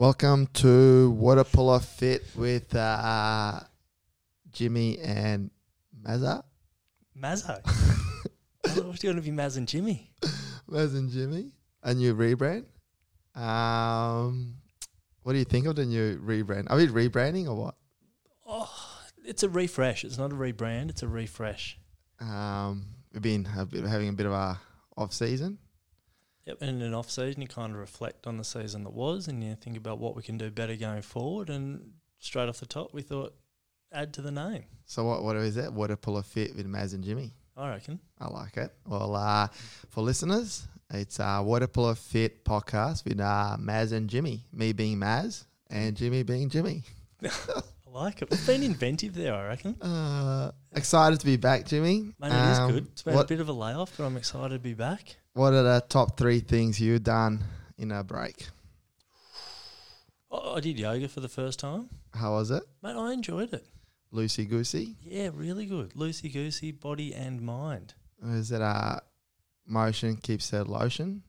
Welcome to Water Polo Fit with uh, Jimmy and Mazza. Mazzo. I thought it was going to be Maz and Jimmy. Maz and Jimmy, a new rebrand. Um, what do you think of the new rebrand? Are we rebranding or what? Oh, it's a refresh. It's not a rebrand. It's a refresh. Um, we've been a having a bit of a off season. Yep. And in an off season, you kind of reflect on the season that was, and you think about what we can do better going forward. And straight off the top, we thought add to the name. So what? What is that? Water Polo Fit with Maz and Jimmy. I reckon. I like it. Well, uh, for listeners, it's uh, Water Polo Fit podcast with uh, Maz and Jimmy. Me being Maz and Jimmy being Jimmy. I like it. We've been inventive there. I reckon. Uh, excited to be back, Jimmy. Mate, it is Um, good. It's been what, a bit of a layoff, but I'm excited to be back. What are the top three things you've done in a break? I did yoga for the first time. How was it? Mate, I enjoyed it. Loosey goosey? Yeah, really good. Loosey goosey, body and mind. Is it uh, motion keeps the lotion?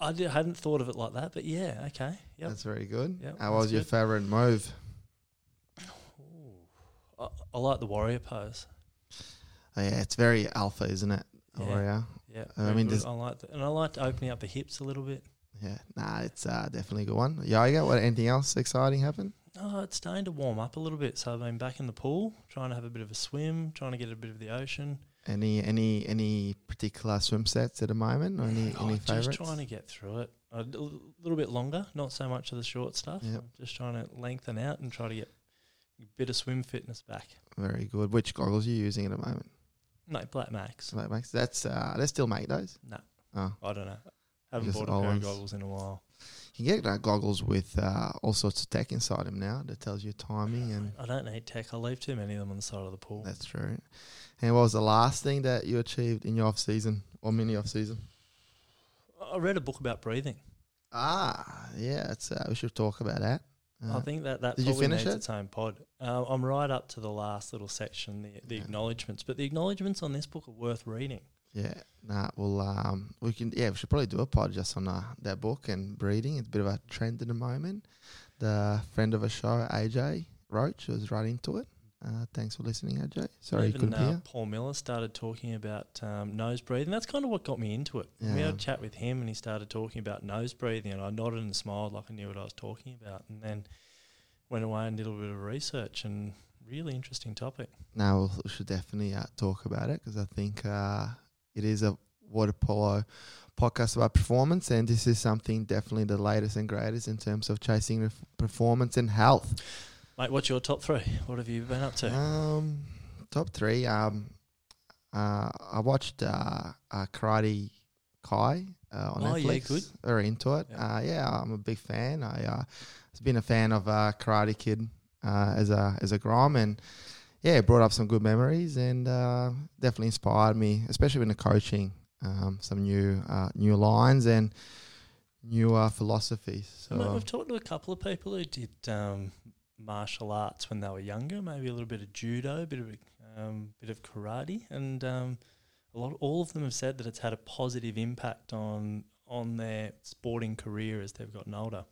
I di- hadn't thought of it like that, but yeah, okay. Yep. That's very good. Yep, How was your good. favorite move? I, I like the warrior pose. Oh, yeah, it's very alpha, isn't it? Yeah. Warrior. Yeah, I mean, I like the, and I like opening up the hips a little bit. Yeah, nah, it's uh, definitely a good one. Yoga. What? Anything else exciting happen? Oh, it's starting to warm up a little bit. So I've been back in the pool, trying to have a bit of a swim, trying to get a bit of the ocean. Any any any particular swim sets at the moment? Or any Oh, any just favorites? trying to get through it a little bit longer, not so much of the short stuff. Yep. Just trying to lengthen out and try to get a bit of swim fitness back. Very good. Which goggles are you using at the moment? No, Black Max. Black Max, that's uh, they still make those. No, Oh, I don't know. Haven't Just bought a pair of ones. goggles in a while. you can get uh, goggles with uh, all sorts of tech inside them now that tells you timing, and I don't need tech. I leave too many of them on the side of the pool. that's true. And what was the last thing that you achieved in your off season or mini off season? I read a book about breathing. Ah, yeah, it's uh, we should talk about that. Uh, I think that that did you probably finish needs it? its own pod. Uh, I'm right up to the last little section, the the Yeah. acknowledgements. But the acknowledgements on this book are worth reading. Yeah, nah. Well, um, we can. Yeah, we should probably do a pod just on uh, that book and breeding. It's a bit of a trend in the moment. The friend of a show, AJ Roach, was right into it. Uh, thanks for listening, AJ. Sorry you Even couldn't uh, hear. Paul Miller started talking about um, nose breathing. That's kind of what got me into it. We had a chat with him, and he started talking about nose breathing, and I nodded and smiled like I knew what I was talking about, and then went away and did a little bit of research. And really interesting topic. No, we should definitely uh, talk about it because I think uh, it is a water polo podcast about performance, and this is something definitely the latest and greatest in terms of chasing performance and health. Mate, what's your top three? What have you been up to? Um, top three. Um, uh, I watched uh, uh, Karate Kai uh, on Oh, Netflix. yeah, good. Very into it. Yeah. Uh, yeah, I'm a big fan. I uh, have been a fan of uh, Karate Kid uh, as a as a grom, and yeah, it brought up some good memories and uh, definitely inspired me, especially in the coaching. Um, some new uh, new lines and new uh, philosophies. So Mate, we've talked to a couple of people who did um, martial arts when they were younger, maybe a little bit of judo, a bit of um, bit of karate, and um, a lot. All of them have said that it's had a positive impact on on their sporting career as they've gotten older.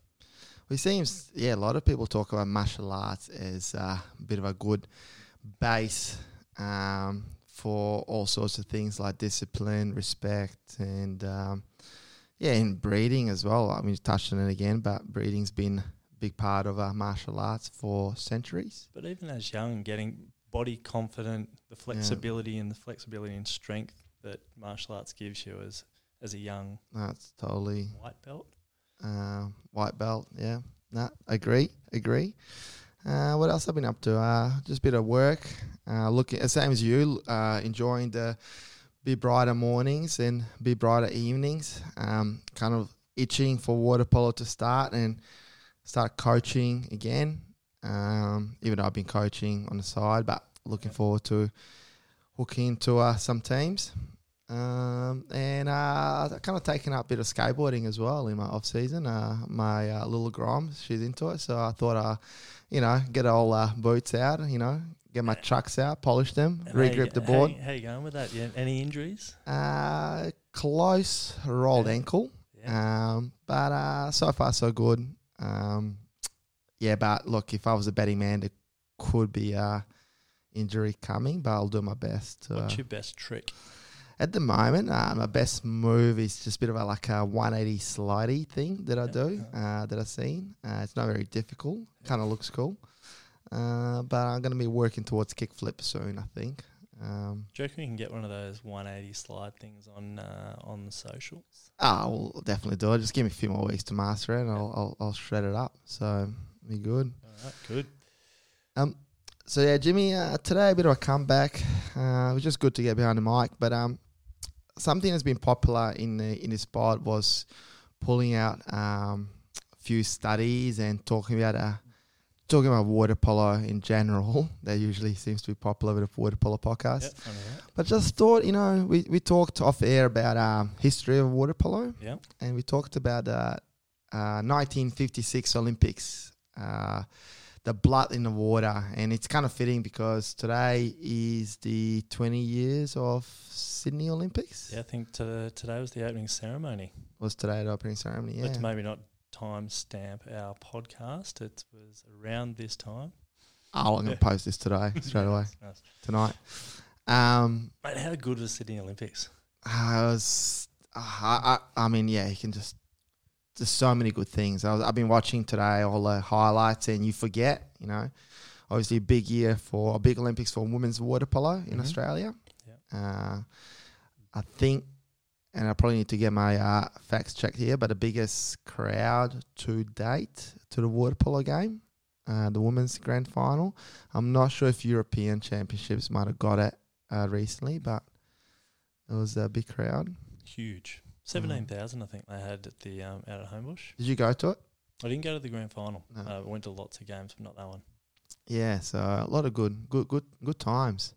It seems, yeah, a lot of people talk about martial arts as uh, a bit of a good base um, for all sorts of things like discipline, respect, and um, yeah, in breeding as well. I mean, touched on it again, but breeding's been big part of our martial arts for centuries. But even as young, getting body confident, the flexibility and the flexibility and strength that martial arts gives you as as a young That's totally white belt. uh, white belt. Yeah, nah, agree, agree. Uh, what else I've been up to? Uh, just a bit of work. Uh, looking, same as you, uh, enjoying the bit brighter mornings and be brighter evenings. Um, kind of itching for water polo to start and start coaching again. Um, even though I've been coaching on the side, but looking forward to hooking into uh, some teams. Um, and uh, I've kind of taken up a bit of skateboarding as well in my off season. Uh, my uh, little Grom, she's into it, so I thought, uh, you know, get all uh, boots out, you know, get my trucks out, polish them, And you regrip the board. How, how you going with that? Yeah, any injuries? Uh, close rolled Yeah. ankle, Yeah. um, but uh, so far so good. Um, yeah, but look, if I was a betting man, there could be a injury coming, but I'll do my best. To, uh, What's your best trick? at the moment, uh, my best move is just a bit of a like a 180 slidey thing that I do uh, that I've seen. Uh, it's not very difficult. Kind of looks cool. Uh, but I'm going to be working towards kickflip soon, I think. Um, Do you reckon we can get one of those 180 slide things on uh, on the socials? ah, we'll definitely do it. Just give me a few more weeks to master it, and I'll, I'll, I'll shred it up. So be good. All right, good. Um, so yeah, Jimmy, uh, today a bit of a comeback. Uh, it was just good to get behind the mic, but um, something that's been popular in the in this sport was pulling out um, a few studies and talking about uh, talking about water polo in general. That usually seems to be popular with a water polo podcast. Yep, I know that. But just thought, you know, we, we talked off air about um, history of water polo, Yep. and we talked about uh, uh, 1956 Olympics, uh, the blood in the water, and it's kind of fitting because today is the 20 years of Sydney Olympics. Yeah, I think to, today was the opening ceremony. Was today the opening ceremony? Yeah. But maybe not time stamp our podcast, it was around this time. Oh, I'm gonna post this today, straight away Nice. tonight. Um, Mate, how good was Sydney Olympics? I was, uh, I, I, I mean, yeah, you can just. There's so many good things. I was, I've been watching today all the highlights, and you forget, you know, obviously a big year for a big Olympics for women's water polo in Mhm. Australia. Yep. Uh, I think, and I probably need to get my uh, facts checked here, but the biggest crowd to date to the water polo game, uh, the women's grand final. I'm not sure if European championships might have got it uh, recently, but it was a big crowd. Huge. 17,000, I think they had at the um, out at Homebush. Did you go to it? I didn't go to the grand final. No. Uh, I went to lots of games, but not that one. Yeah, so a lot of good, good, good, good times.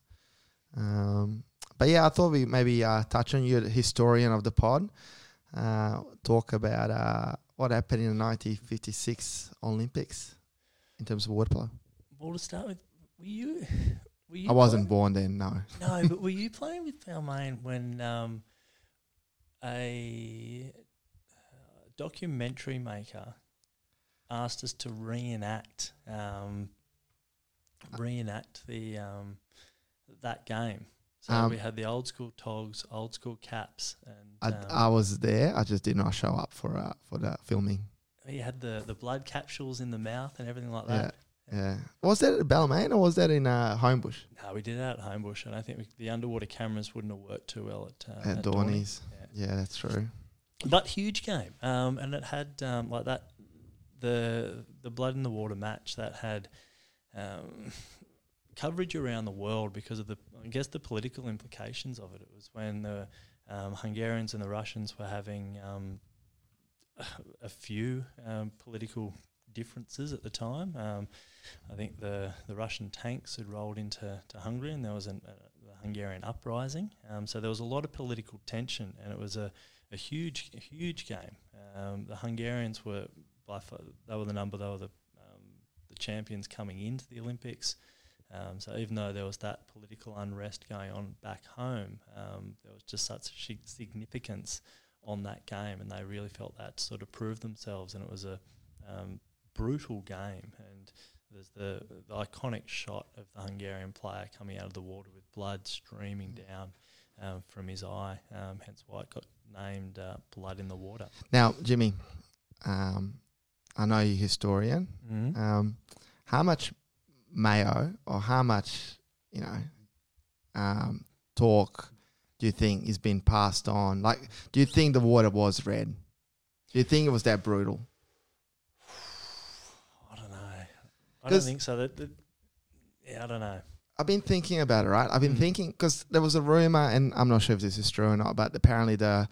Um, but yeah, I thought we maybe uh, touch on you, the historian of the pod, uh, talk about uh, what happened in the 1956 Olympics in terms of water polo. Well, to start with, were you? Were you I wasn't born then, no. No, but were you playing with Balmain when um, a uh, documentary maker asked us to reenact um, reenact the um, that game? So Um, we had the old school togs, old school caps, and I, um, I was there. I just did not show up for uh, for the filming. he had the, the blood capsules in the mouth and everything like that. Yeah. Was that at Balmain or was that in uh, Homebush No, we did it out at Homebush, and I think we, the underwater cameras wouldn't have worked too well at uh, at Dorney. Dorney's? Yeah. Yeah, that's true. but huge game. Um, and it had um, like that the the blood in the water match that had um, coverage around the world because of the I guess the political implications of it. It was when the um, Hungarians and the Russians were having um, a few um, political differences at the time. Um, I think the the Russian tanks had rolled into to Hungary, and there was an, a, the Hungarian uprising. Um, so there was a lot of political tension, and it was a a huge, a huge game. The Hungarians were by far they were the number they were the the champions coming into the Olympics. Um, so even though there was that political unrest going on back home, um, there was just such sig- significance on that game, and they really felt that sort of proved themselves. And it was a um, brutal game, and there's the, the iconic shot of the Hungarian player coming out of the water with blood streaming down um, from his eye. Um, hence why it got named uh, "Blood in the Water." Now, Jimmy, um, I know you're a historian. Mm-hmm. Um, how much mayo or how much, you know, um, talk do you think is being passed on? Like, do you think the water was red? Do you think it was that brutal? I don't know. I don't think so. That, that, yeah, I don't know. I've been thinking about it, right? I've been Mm. thinking because there was a rumor, and I'm not sure if this is true or not, but apparently the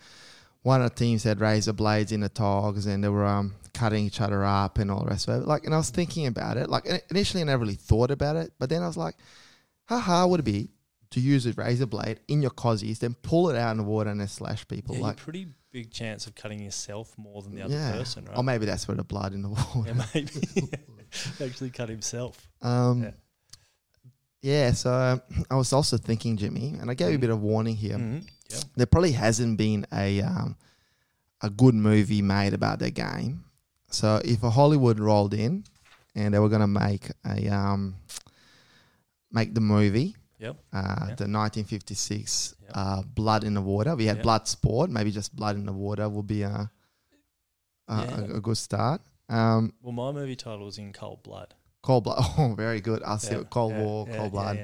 one of the teams had razor blades in the togs and they were um, cutting each other up and all the rest of it. Like, and I was thinking about it. Like initially, I never really thought about it, but then I was like, how hard would it be to use a razor blade in your cozies, then pull it out in the water and then slash people? Yeah, like, pretty big chance of cutting yourself more than the other yeah. person, right? Or maybe that's where the blood in the water. yeah, maybe actually cut himself. Um, Yeah. yeah. so um, I was also thinking, Jimmy, and I gave you a Mm. bit of warning here. Mhm. Yeah. there probably hasn't been a um, a good movie made about their game So if a Hollywood rolled in and they were going to make a um, make the movie, Yep. uh, the 1956 Yep. uh, Blood in the Water. We had Yep. Blood Sport. Maybe just Blood in the Water will be a a, Yeah. a, a good start. Um, Well, my movie title was In Cold Blood. Cold Blood. Oh, very good. I see it. Cold War, Cold Blood.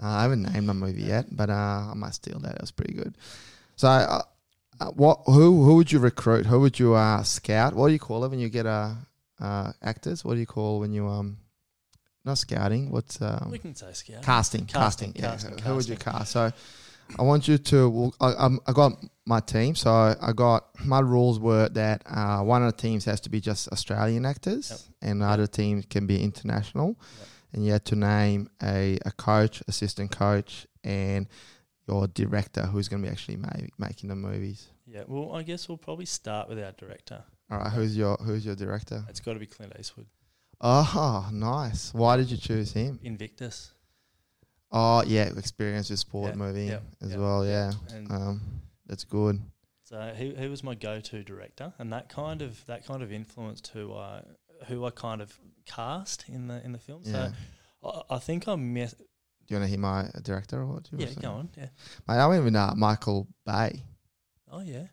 Uh, I haven't named my movie yet, but uh, I might steal that. It was pretty good. So, uh, uh, what? Who? Who would you recruit? Who would you uh, scout? What do you call it when you get uh, uh, actors? What do you call when you um, not scouting? What's um, We can say scout. casting? Casting, Casting. yeah. casting, Who would you cast? So, I want you to. Well, I, I got my team. So I got my rules were that uh, one of the teams has to be just Australian actors, Yep. and the other team can be international. Yep. And you had to name a, a coach, assistant coach, and your director who's going to be actually ma- making the movies. Yeah, well, I guess we'll probably start with our director. All right, who's your who's your director? It's got to be Clint Eastwood. Oh, nice. Why did you choose him? Invictus. Oh, yeah, experience with sport Yeah, movie yeah, as yeah, well. Yeah, um, that's good. so he, he was my go-to director, and that kind of that kind of influenced who I who I kind of cast in the in the film. Yeah. So I, I think I met. Do you want to hear my director or what? Yeah, go on. Yeah. Mate, I went with uh, Michael Bay Oh yeah.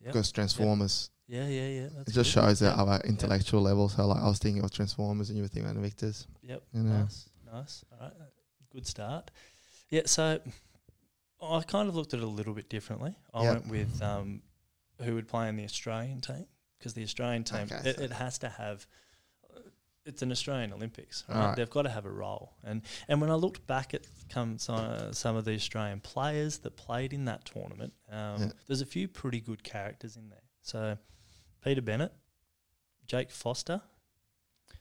Yep. because Transformers. Yeah, yeah, yeah. It just good. shows that our intellectual level. So like I was thinking of Transformers, and you were thinking about Invictus. Yep. You know. Nice, nice. All right, good start. Yeah, so I kind of looked at it a little bit differently. I Yep. went with um, who would play in the Australian team because the Australian team Okay, it, so- it has to have. It's an Australian Olympics, right? Alright. They've got to have a role, and and when I looked back at come some, some of the Australian players that played in that tournament, um, Yeah. there's a few pretty good characters in there. So Peter Bennett, Jake Foster,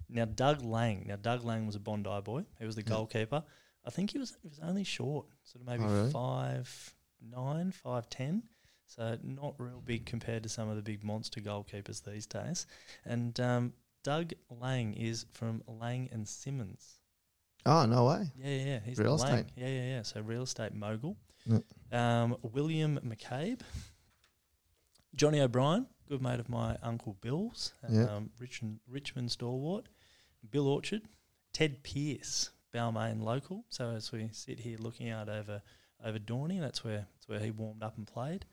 now Doug Lang. Now Doug Lang was a Bondi boy. He was the Yeah. goalkeeper. I think he was he was only short, sort of maybe Oh, really? five nine, five ten. So not real big compared to some of the big monster goalkeepers these days. And um, Doug Lang is from Lang and Simmons. Oh no way! Yeah, yeah, yeah. He's Real the Lang. estate. Yeah, yeah, yeah. So real estate mogul. Yep. Um, William McCabe, Johnny O'Brien, good mate of my uncle Bill's. Yeah. Um, Richmond, Richmond stalwart. Bill Orchard, Ted Pierce, Balmain local. So as we sit here looking out over over Dorney, that's where that's where he warmed up and played.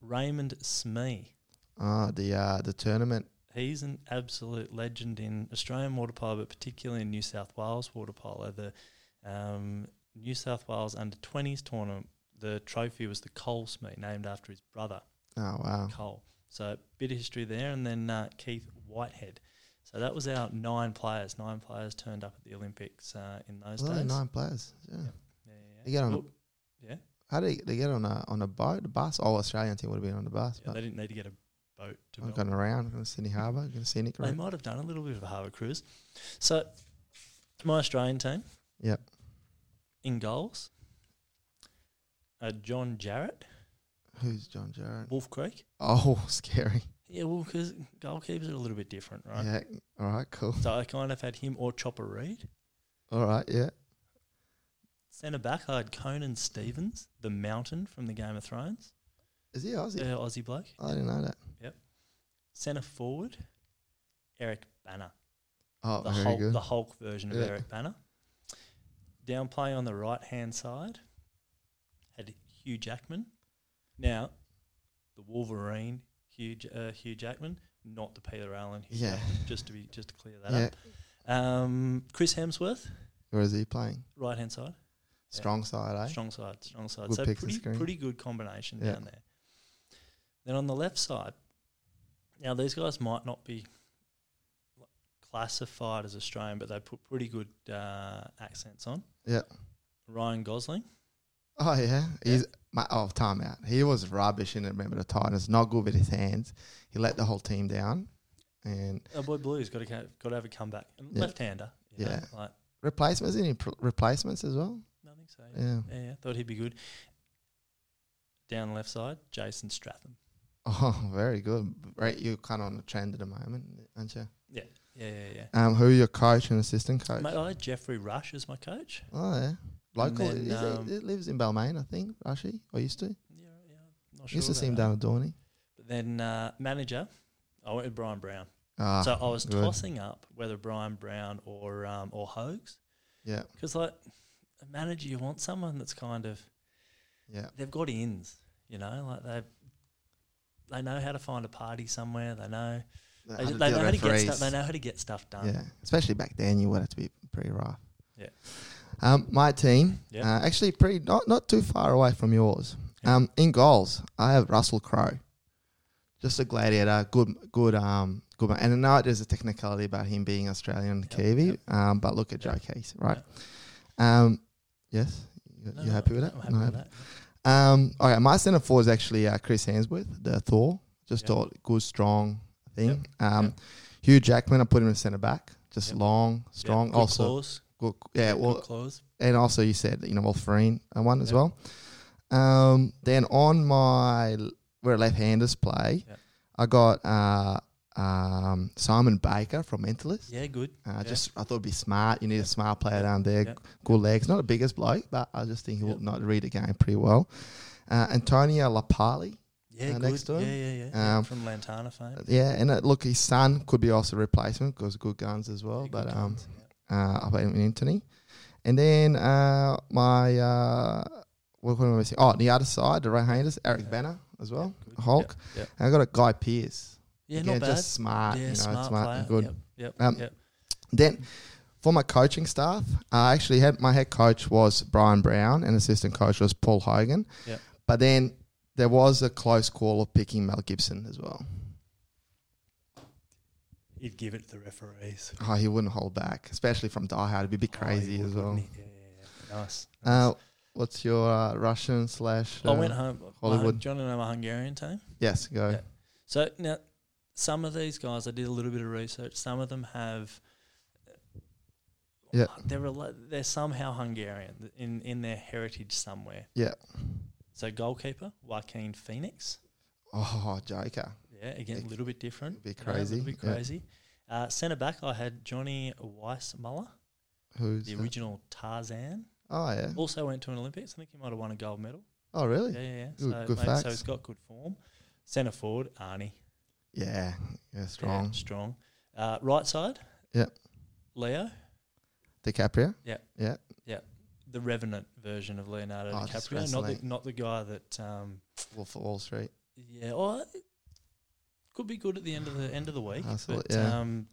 Raymond Smee, Oh, the uh, the tournament. he's an absolute legend in Australian water polo, but particularly in New South Wales water polo. The um, New South Wales under 20s tournament, the trophy was the Cole Smee, named after his brother, Oh wow! Cole. So, bit of history there. And then uh, Keith Whitehead. So, that was our nine players. Nine players turned up at the Olympics uh, in those Only days. nine players. Yeah. Yeah, yeah, yeah. You get on Well, yeah. How did they get on a on a boat, a bus? All Australian team would have been on the bus, yeah, but they didn't need to get a boat to I'm going around, going to Sydney Harbour, going to scenic They might have done a little bit of a harbour cruise. So, my Australian team. Yep. In goals, uh, John Jarratt, Who's John Jarratt? Wolf Creek. Oh, scary. Yeah, well, because goalkeepers are a little bit different, right? Yeah. All right. Cool. So I kind of had him or Chopper Read. All right. Yeah. Centre back, I had Conan Stevens, the Mountain from the Game of Thrones, Is he Aussie? uh, Aussie bloke. I didn't know that. Yep. Centre forward, Eric Bana, Oh, the very Hulk, good. the Hulk version of Eric Bana. Down play on the right hand side, had Hugh Jackman. Now, the Wolverine, Hugh uh, Hugh Jackman, not the Peter Allen. Hugh Yeah. Jackman, just to be just to clear that yeah. up. Um, Chris Hemsworth, Where is he playing? right hand side. Strong side, eh? Strong side, strong side. So pretty pretty good combination Yeah. down there. Then on the left side, now these guys might not be classified as Australian, but they put pretty good uh, accents on. Yeah. Ryan Gosling, Oh yeah. He's my oh time out. He was rubbish in it. Remember the Titans? Not good with his hands. He let the whole team down. And oh boy, Blues got to got to have a comeback. Yeah. Left-hander, you know, Yeah. like replacements, any pr- replacements as well? I think so. Yeah. Yeah, yeah, thought he'd be good. Down left side, Jason Statham. Oh, very good. Right, you're kind of on the trend at the moment, aren't you? Yeah. Yeah, yeah, yeah. Um, who are your coach and assistant coach? Mate, I had Geoffrey Rush as my coach. Oh yeah, local. then, is he- um, he, lives in Balmain, I think. Rashi, or used to. Yeah, yeah. Not sure used to about see him that. down at Dorney. But then uh, manager, I went with Bryan Brown. Ah, so I was good. tossing up whether Bryan Brown or um, or Hoges Yeah, because like a manager, you want someone that's kind of yeah, they've got ins, you know, like they they know how to find a party somewhere. They know The they, they the know how to get stuff. They know how to get stuff done. Yeah, especially back then, you would have to be pretty rough. Yeah. Um, my team, Yeah. uh, actually, pretty not not too far away from yours. Um, in goals, I have Russell Crowe, just a gladiator, good, good, um, good. man. And I know there's a technicality about him being Australian Yep, Kiwi, yep. um, but look at Yep. Joe Casey, right? Um, yes, you, No, you happy with I'm that? happy No, with that. Um, okay, my centre forward is actually uh, Chris Hemsworth, the Thor. Just Yep. thought good, strong thing. Um, Yep. Hugh Jackman, I put him in centre back, just Yep. long, strong. Also, claws, good, yeah. Well, claws. and also you said you know Wolverine uh, one as well. Um, then on my where left-handers play. I got uh, um, Simon Baker from Mentalist. Yeah, good. Uh. Just I thought it'd be smart. You need a smart player down there. Good legs. Not the biggest bloke, but I just think he will Yep. not read the game pretty well. Uh, Antonio LaPaglia. yeah, uh, good. next to him. Yeah, yeah, yeah. yeah. Um, From Lantana fame. Yeah, and uh, look, his son could be also a replacement because good guns as well. Yeah, but um, guns, yeah. Uh, I in Anthony, and then uh, my uh, what am I missing? Oh, the other side, the right handers, Eric Yeah. Bana as well, Yep, good. Hulk. Yep, And I got a Guy Pearce. Yeah, Again, not bad. just smart, yeah, you know, smart, smart, good. Yep, yep, Um, yep. Then for my coaching staff, I actually had my head coach was Bryan Brown and assistant coach was Paul Hogan. Yep. But then there was a close call of picking Mel Gibson as well. He'd give it to the referees. Oh, he wouldn't hold back, especially from Die Hard. It'd be a bit Oh, he crazy would, as well. Yeah, yeah, yeah. Nice. Uh, what's your uh, Russian slash? I uh, went home. Hollywood. Do you want to know my Hungarian team? Yes, go. Yeah. So now, some of these guys, I did a little bit of research. Some of them have. Yeah. They're rela- they're somehow Hungarian in in their heritage somewhere. Yeah. So goalkeeper Joaquin Phoenix. Oh, Joker. Yeah, again a little bit different. You know, crazy. a little bit yeah. crazy. Uh, Centre back, I had Johnny Weissmuller, Who's the that? original Tarzan. Oh yeah. Also went to an Olympics. I think he might have won a gold medal. Oh really? Yeah, yeah, yeah. Good- so, good mate, so he's got good form. Centre forward, Arnie. Yeah. Yeah. Yeah, Strong. strong. Uh, right side. Yeah. Leo, DiCaprio. Yeah. Yeah. Yeah. The Revenant version of Leonardo Oh, DiCaprio, not the not the guy that. Um, Wolf of Wall Street. yeah, or could be good at the end of the end of the week. Absolute- but yeah. um,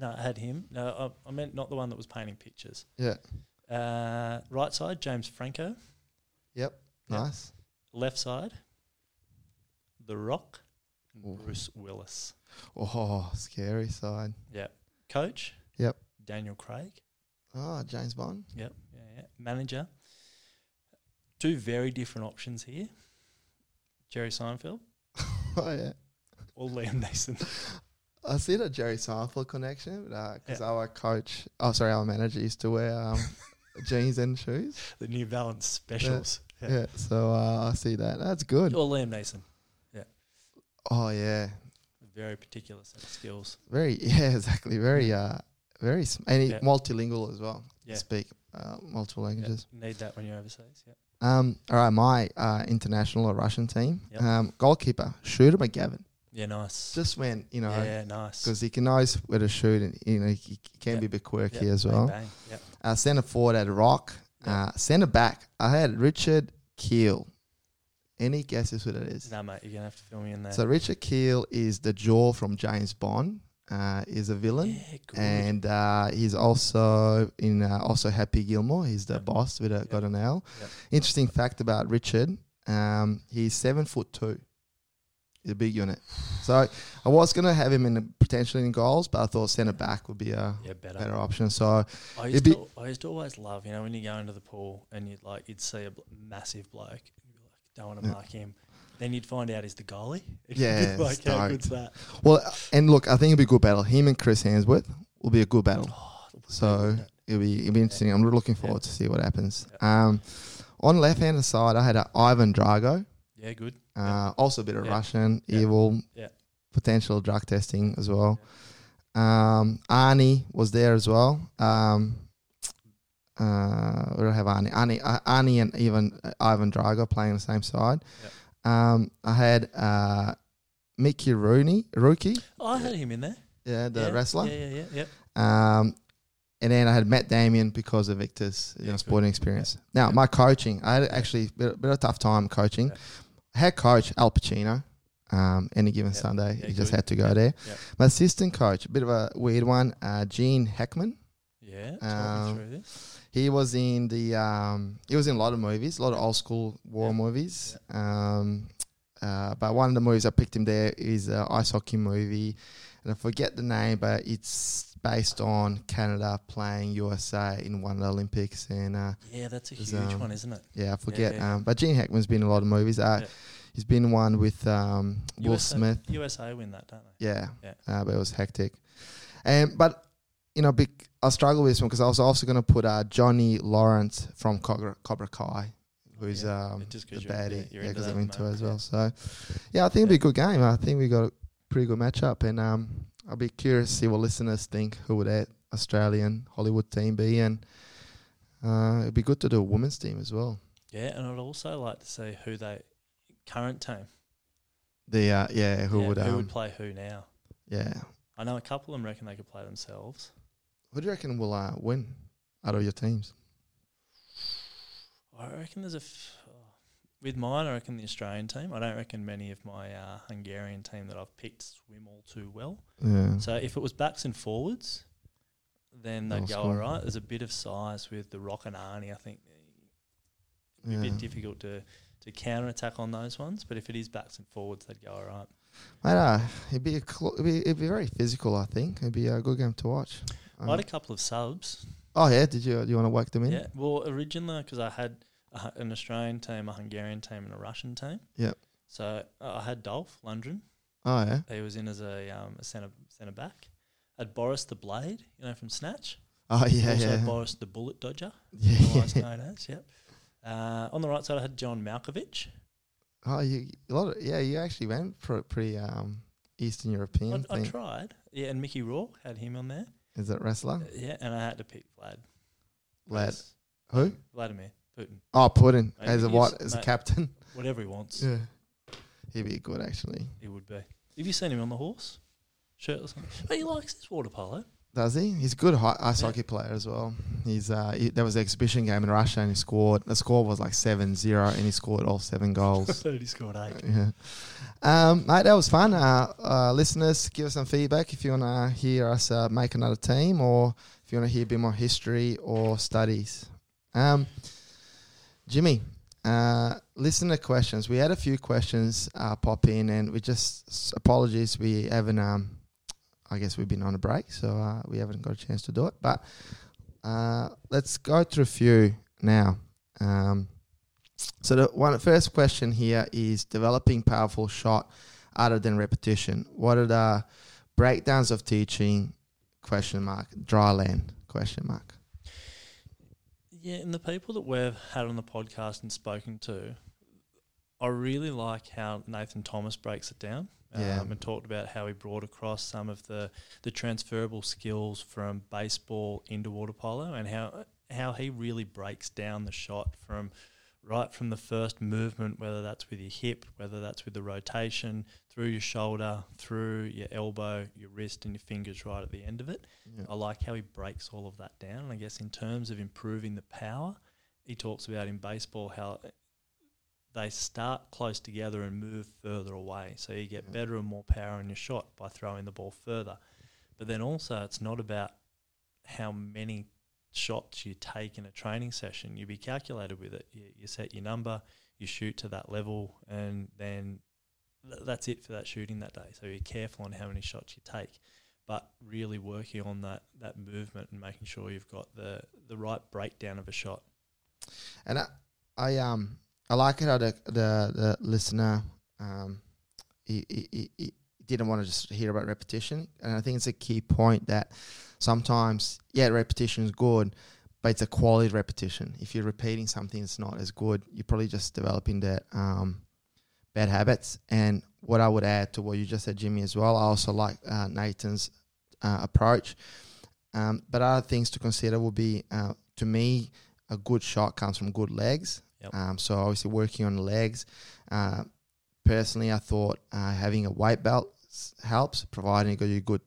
no, I had him. No, I, I meant not the one that was painting pictures. Yeah. Uh, right side, James Franco. Yep. Yeah. Nice. Left side, The Rock, Ooh. Bruce Willis. Oh, scary side. Yep. Coach. Yep. Daniel Craig. Oh, James Bond. Yep. Yeah, yeah. Manager. Two very different options here. Jerry Seinfeld oh yeah. Or Liam Neeson. I see the Jerry Seinfeld connection because Yeah. our coach, oh sorry, our manager used to wear um, jeans and shoes. the New Balance specials. Yeah, so uh, I see that. That's good. Or Liam Neeson. Yeah. Oh yeah, Very particular set of skills. very yeah, exactly. Very uh, very sm- and Yeah. multilingual as well. Yeah. Speak uh, multiple Yeah, languages. Need that when you're overseas. Yeah. Um, all right, my uh, international or Russian team. Yep. Um, goalkeeper Shooter McGavin. Yeah, nice. Just when you know yeah, nice. because he can knows where to shoot and you know he, can Yeah. be a bit quirky Yeah, as bang, well. Bang. Yeah. Uh, centre forward at a Rock. Yeah. Uh, centre back, I had Richard Kiel. Any guesses who that is? No, mate, you're gonna have to fill me in there. So Richard Kiel is the jaw from James Bond. Uh, is a villain, yeah, and uh, he's also in uh, also Happy Gilmore. He's the Yep. boss with a got an L. Yep. Interesting fact about Richard: um, he's seven foot two. He's a big unit. So I was gonna have him in the, potentially in goals, but I thought centre back would be a yeah, better. better option. So I used, be- to, I used to always love, you know, when you go into the pool and you'd like you'd see a bl- massive bloke and you'd be like, don't want to Yeah. mark him. Then you'd find out he's the goalie. Yeah, you'd like how good's that? Well, and look, I think it'll be a good battle. Him and Chris Hemsworth will be a good battle. Oh, it would be, So wouldn't it? it'll be it'll be interesting. I'm looking forward to see what happens. Yeah. Um, on left hand side, I had uh, Ivan Drago, yeah, good. uh, also a bit of Yeah. Russian, Yeah. evil, Yeah. potential drug testing as well. Um, Arnie was there as well. Um, uh, where don't have Arnie? Arnie, uh, Arnie and even uh, Ivan Drago playing on the same side. Um, I had uh, Mickey Rooney, rookie. Oh, I had him in there. yeah, the yeah, wrestler. Yeah, yeah, yeah. Yep. Um, and then I had Matt Damon because of Invictus you Yeah, know, sporting experience. Now, my coaching, I had actually a bit, bit of a tough time coaching. Head coach Al Pacino, um, any given Yeah. Sunday, Yeah, he just good. had to go Yeah. there. Yeah. My assistant coach, a bit of a weird one, uh, Gene Hackman. Yeah. Um, me through this. He was in the um, he was in a lot of movies, a lot of old school war movies. Um, uh, but one of the movies I picked him there is an ice hockey movie, and I forget the name, but it's based on Canada playing USA in one of the Olympics. And uh, Yeah, that's a huge um, one, isn't it? yeah, I forget. yeah, yeah. Um, but Gene Hackman's been in a lot of movies. Uh, Yeah. He's been one with um, Will USA Smith. USA win that, don't they? Yeah, Yeah. Uh, but it was hectic. And but you know, big, I struggle with this one because I was also going to put uh, Johnny Lawrence from Cobra, Cobra Kai, who's Yeah, um, the 'cause you're- yeah, baddie. Yeah, because I'm into it as well. So yeah, I think it'll be a good game. I think we got a pretty good matchup, and um, I'll be curious to see what listeners think. Who would that Australian Hollywood team be? And uh, it'd be good to do a women's team as well. Yeah, and I'd also like to see who they current team. The uh, yeah, who Yeah, would who um, would play who now? yeah. I know a couple of them reckon they could play themselves. Who do you reckon will uh, win out of your teams? I reckon there's a f- with mine. I reckon the Australian team. I don't reckon many of my uh, Hungarian team that I've picked swim all too well. Yeah. So if it was backs and forwards, then they'd go all right. There's a bit of size with the Rock and Arnie. I think it'd be a bit difficult to to counter attack on those ones. But if it is backs and forwards, they'd go all right. Mate, uh, it'd be a cl- it'd, be, it'd be very physical. I think it'd be a good game to watch. I Um, had a couple of subs. oh yeah, did you do you want to whack them in? Yeah. Well, originally because I had a, an Australian team, a Hungarian team, and a Russian team. Yep. So uh, I had Dolph Lundgren. Oh yeah. He was in as a um, a centre centre back. I had Boris the Blade, you know, from Snatch. Oh yeah, also yeah. Boris the Bullet Dodger, yeah. known as. Yep. Uh, on the right side, I had John Malkovich. Oh, you a lot of yeah. You actually went for a pretty um Eastern European I, I tried. Yeah, and Mickey Rourke had him on there. Is it wrestler? Uh, yeah, and I had to pick Vlad. Vlad, Who? Vladimir Putin. Oh, Putin Mate, as a what? As a mate. captain. Whatever he wants, Yeah. He'd be good actually. he would be. Have you seen him on the horse? Shirtless. But he likes his water polo. Does he? He's a good hi- ice Yeah. hockey player as well. He's uh, he, there was an exhibition game in Russia and he scored. The score was like 7-0 and he scored all seven goals. he scored eight. yeah, um, mate, that was fun. Uh, uh, listeners, give us some feedback if you want to hear us uh, make another team, or if you want to hear a bit more history or studies. Um, Jimmy, uh, listener questions. We had a few questions uh, pop in, and we just apologies. We haven't. Um, I guess we've been on a break, so uh, we haven't got a chance to do it. But uh, let's go through a few now. Um, so the one first question here is developing powerful shot other than repetition. What are the breakdowns of teaching? Question mark. Dry land? Question mark. Yeah, and the people that we've had on the podcast and spoken to, I really like how Nathan Thomas breaks it down. Yeah. Um, and talked about how he brought across some of the, the transferable skills from baseball into water polo and how how he really breaks down the shot from right from the first movement, whether that's with your hip, whether that's with the rotation, through your shoulder, through your elbow, your wrist, and your fingers right at the end of it. Yeah. I like how he breaks all of that down. And I guess in terms of improving the power, he talks about in baseball how they start close together and move further away. So you get Yeah. better and more power in your shot by throwing the ball further. But then also, it's not about how many shots you take in a training session. You be calculated with it. You, you set your number, you shoot to that level, and then th- that's it for that shooting that day. So you're careful on how many shots you take but really working on that that movement and making sure you've got the the right breakdown of a shot. And I, I um I like it how the the, the listener um he, he- he didn't want to just hear about repetition, and I think it's a key point that sometimes yeah repetition is good, but it's a quality repetition. If you're repeating something that's not as good, you're probably just developing that um bad habits. And what I would add to what you just said, Jimmy, as well, I also like uh, Nathan's uh, approach. Um, but other things to consider would be, uh, to me, a good shot comes from good legs. Yep. Um, so obviously working on legs. Uh, personally, I thought uh, having a weight belt s- helps, providing you got your good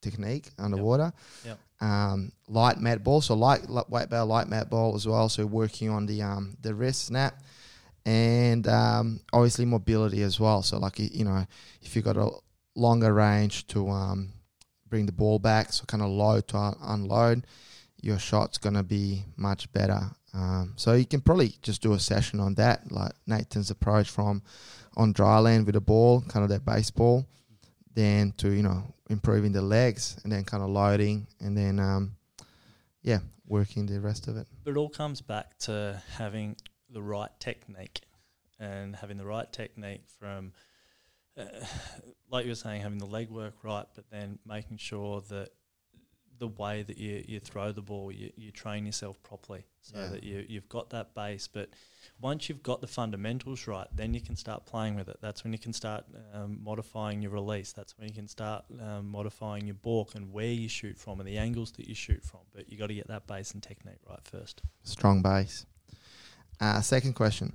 technique underwater. Yep. Um, light mat ball, so light, light weight ball, light mat ball as well. So working on the um, the wrist snap, and um, obviously mobility as well. So like you know, if you got a longer range to um, bring the ball back, so kind of load to un- unload, your shot's gonna be much better. Um, so you can probably just do a session on that, like Nathan's approach from on dry land with a ball, kind of that baseball, then to you know improving the legs and then kind of loading and then um, yeah, working the rest of it. But it all comes back to having the right technique and having the right technique from, uh, like you were saying, having the leg work right, but then making sure that the way that you, you throw the ball, you, you train yourself properly so Yeah. that you, you've got that base. But once you've got the fundamentals right, then you can start playing with it. That's when you can start um, modifying your release. That's when you can start um, modifying your balk and where you shoot from and the angles that you shoot from. But you got to get that base and technique right first. Strong base. Uh, second question: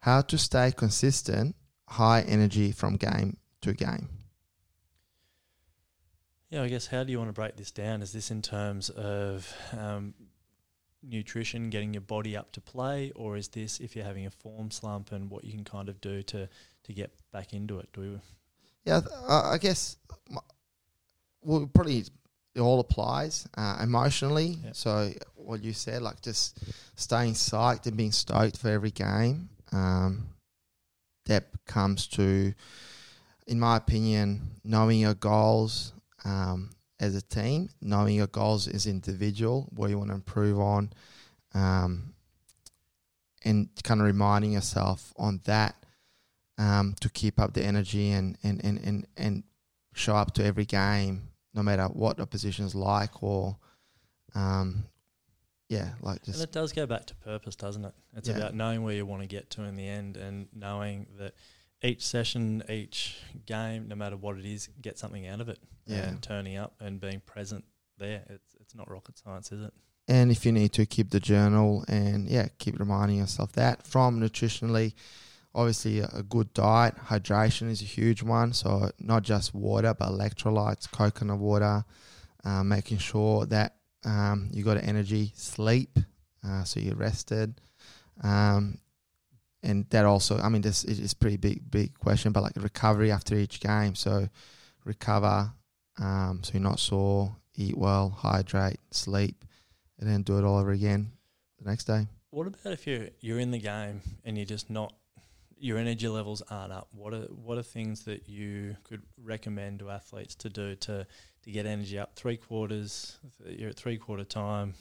How to stay consistent, high energy from game to game? Yeah, I guess how do you want to break this down? Is this in terms of um, nutrition, getting your body up to play, or is this if you're having a form slump and what you can kind of do to to get back into it? Do we? Yeah, uh, I guess well, probably it all applies uh, emotionally. Yep. So what you said, like just staying psyched and being stoked for every game, um, that comes to, in my opinion, knowing your goals um, as a team, knowing your goals as individual, where you want to improve on, um, and kind of reminding yourself on that um, to keep up the energy and, and, and, and, and show up to every game, no matter what the opposition's like or, um, yeah, like And it does go back to purpose, doesn't it? It's Yeah. about knowing where you want to get to in the end and knowing that each session, each game, no matter what it is, get something out of it. Yeah. And turning up and being present there. It's it's not rocket science, is it? and if you need to keep the journal and yeah, keep reminding yourself that from nutritionally, obviously a, good diet, hydration is a huge one. So not just water, but electrolytes, coconut water, uh, making sure that um, you got energy, sleep, uh, so you're rested. Um, and that also, I mean, this is pretty big, big question, but like recovery after each game. So recover, um, so you're not sore, eat well, hydrate, sleep, and then do it all over again the next day. What about if you're you're in the game and you're just not your energy levels aren't up? What are what are things that you could recommend to athletes to do to to get energy up? Three quarters, you're at three quarter time.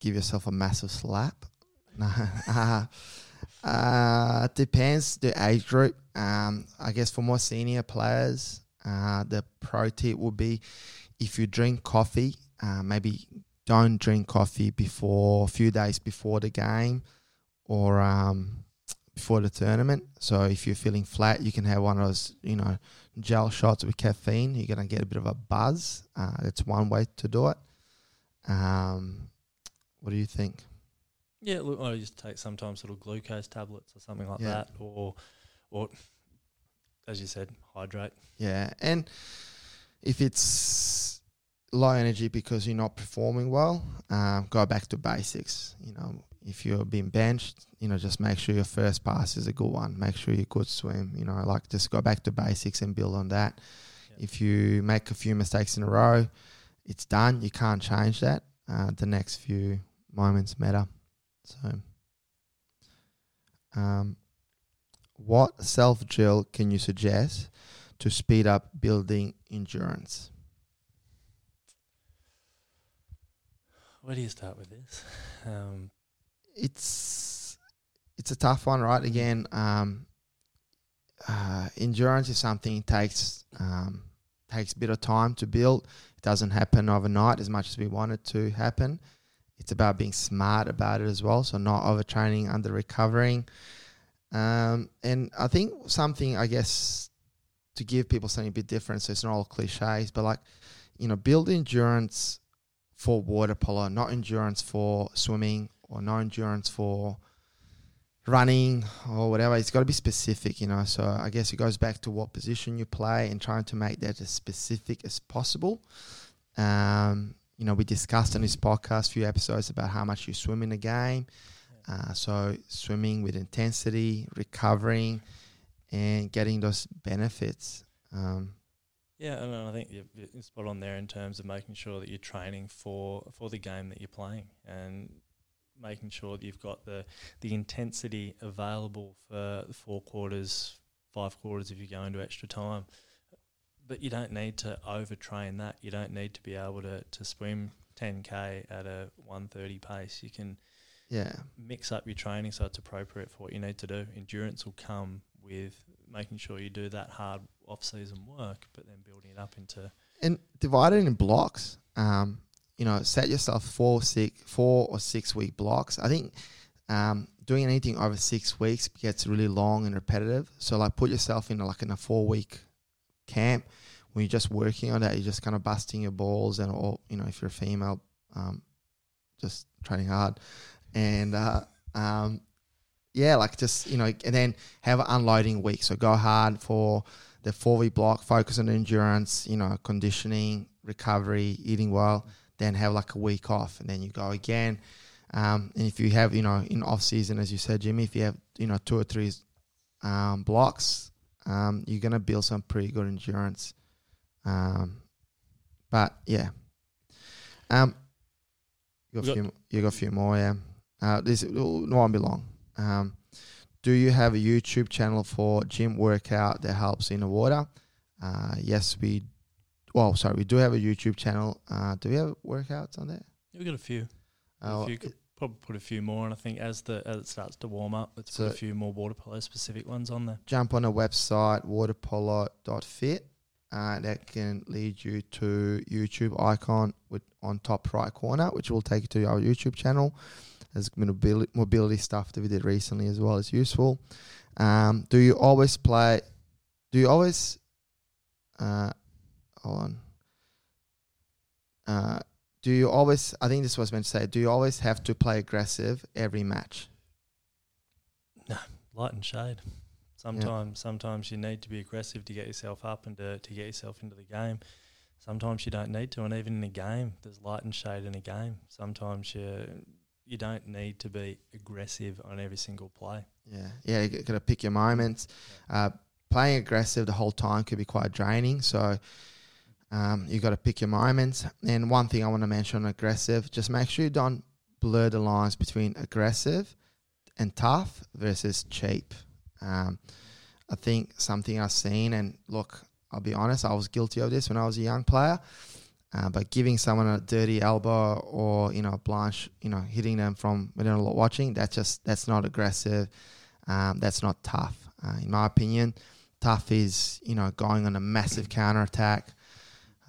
Give yourself a massive slap. No, uh, uh, depends the age group. Um, I guess for more senior players, uh, the pro tip would be if you drink coffee, uh, maybe don't drink coffee before a few days before the game or um, before the tournament. So if you're feeling flat, you can have one of those, you know, gel shots with caffeine. You're gonna get a bit of a buzz. Uh, that's one way to do it. Um, what do you think? Yeah, look, I just take sometimes little glucose tablets or something like Yeah. that, or or as you said, hydrate. Yeah, and if it's low energy because you're not performing well, um, go back to basics. You know, if you're being benched, you know, just make sure your first pass is a good one. Make sure you could swim. You know, like just go back to basics and build on that. Yeah. If you make a few mistakes in a row, it's done. You can't change that. Uh, the next few moments matter. So, um, what self drill can you suggest to speed up building endurance? Where do you start with this? Um, It's it's a tough one, right? Again, um, uh, endurance is something that takes um, takes a bit of time to build. It doesn't happen overnight as much as we want it to happen. It's about being smart about it as well, so not overtraining, under recovering. Um, and I think something I guess to give people something a bit different, so it's not all cliches, but like you know, build endurance for water polo, not endurance for swimming or no endurance for running or whatever. It's got to be specific, you know. So I guess it goes back to what position you play and trying to make that as specific as possible. Um, you know, we discussed in this podcast a few episodes about how much you swim in a game. Uh, so swimming with intensity, recovering, and getting those benefits. Um, Yeah, and I think you're, spot on there in terms of making sure that you're training for for the game that you're playing and making sure that you've got the the intensity available for four quarters, five quarters if you go into extra time. But you don't need to overtrain that. You don't need to be able to, to swim 10k at a 130 pace. You can yeah, mix up your training so it's appropriate for what you need to do. Endurance will come with making sure you do that hard off season work, but then building it up into and divide it in blocks. Um, you know, set yourself four, six, four or six four or six week blocks. I think um, doing anything over six weeks gets really long and repetitive. So, like, put yourself in like in a four week camp when you're just working on that. You're just kind of busting your balls, and or you know, if you're a female, um, just training hard, and uh, um, yeah, like just you know, and then have an unloading week. So go hard for the four week block, focus on endurance, you know, conditioning, recovery, eating well. Then have like a week off, and then you go again. Um, and if you have, you know, in off season, as you said, Jimmy, if you have, you know, two or three um, blocks, um, you're gonna build some pretty good endurance. Um, but yeah, um, you got, a few, you got a few more, yeah. Uh, this it won't be long. Um, do you have a YouTube channel for gym workout that helps in the water? Uh, yes, we. Well, sorry, we do have a YouTube channel. Uh, do we have workouts on there? we've got a few. Uh, a few could probably put a few more, and I think as the as it starts to warm up, let's So- put a few more water polo specific ones on there. jump on a website waterpolo.fit uh, that can lead you to YouTube icon with on top right corner, which will take you to our YouTube channel. There's mobility, mobility stuff that we did recently as well is useful. Um, do you always play? Do you always? Uh, hold on. Uh, do you always? I think this was meant to say. Do you always have to play aggressive every match? No, light and shade. Sometimes, sometimes you need to be aggressive to get yourself up and to, to get yourself into the game. Sometimes you don't need to, and even in a game, there's light and shade in a game. Sometimes you you don't need to be aggressive on every single play. Yeah, yeah, you got to pick your moments. Uh, playing aggressive the whole time could be quite draining. So um, you got to pick your moments. And one thing I want to mention on aggressive, just make sure you don't blur the lines between aggressive and tough versus cheap. Um, I think something I've seen, and look, I'll be honest, I was guilty of this when I was a young player. Uh, but giving someone a dirty elbow or you know blanche, you know, hitting them from within a lot watching, that's just that's not aggressive. Um, that's not tough, uh, in my opinion. Tough is you know going on a massive counter attack.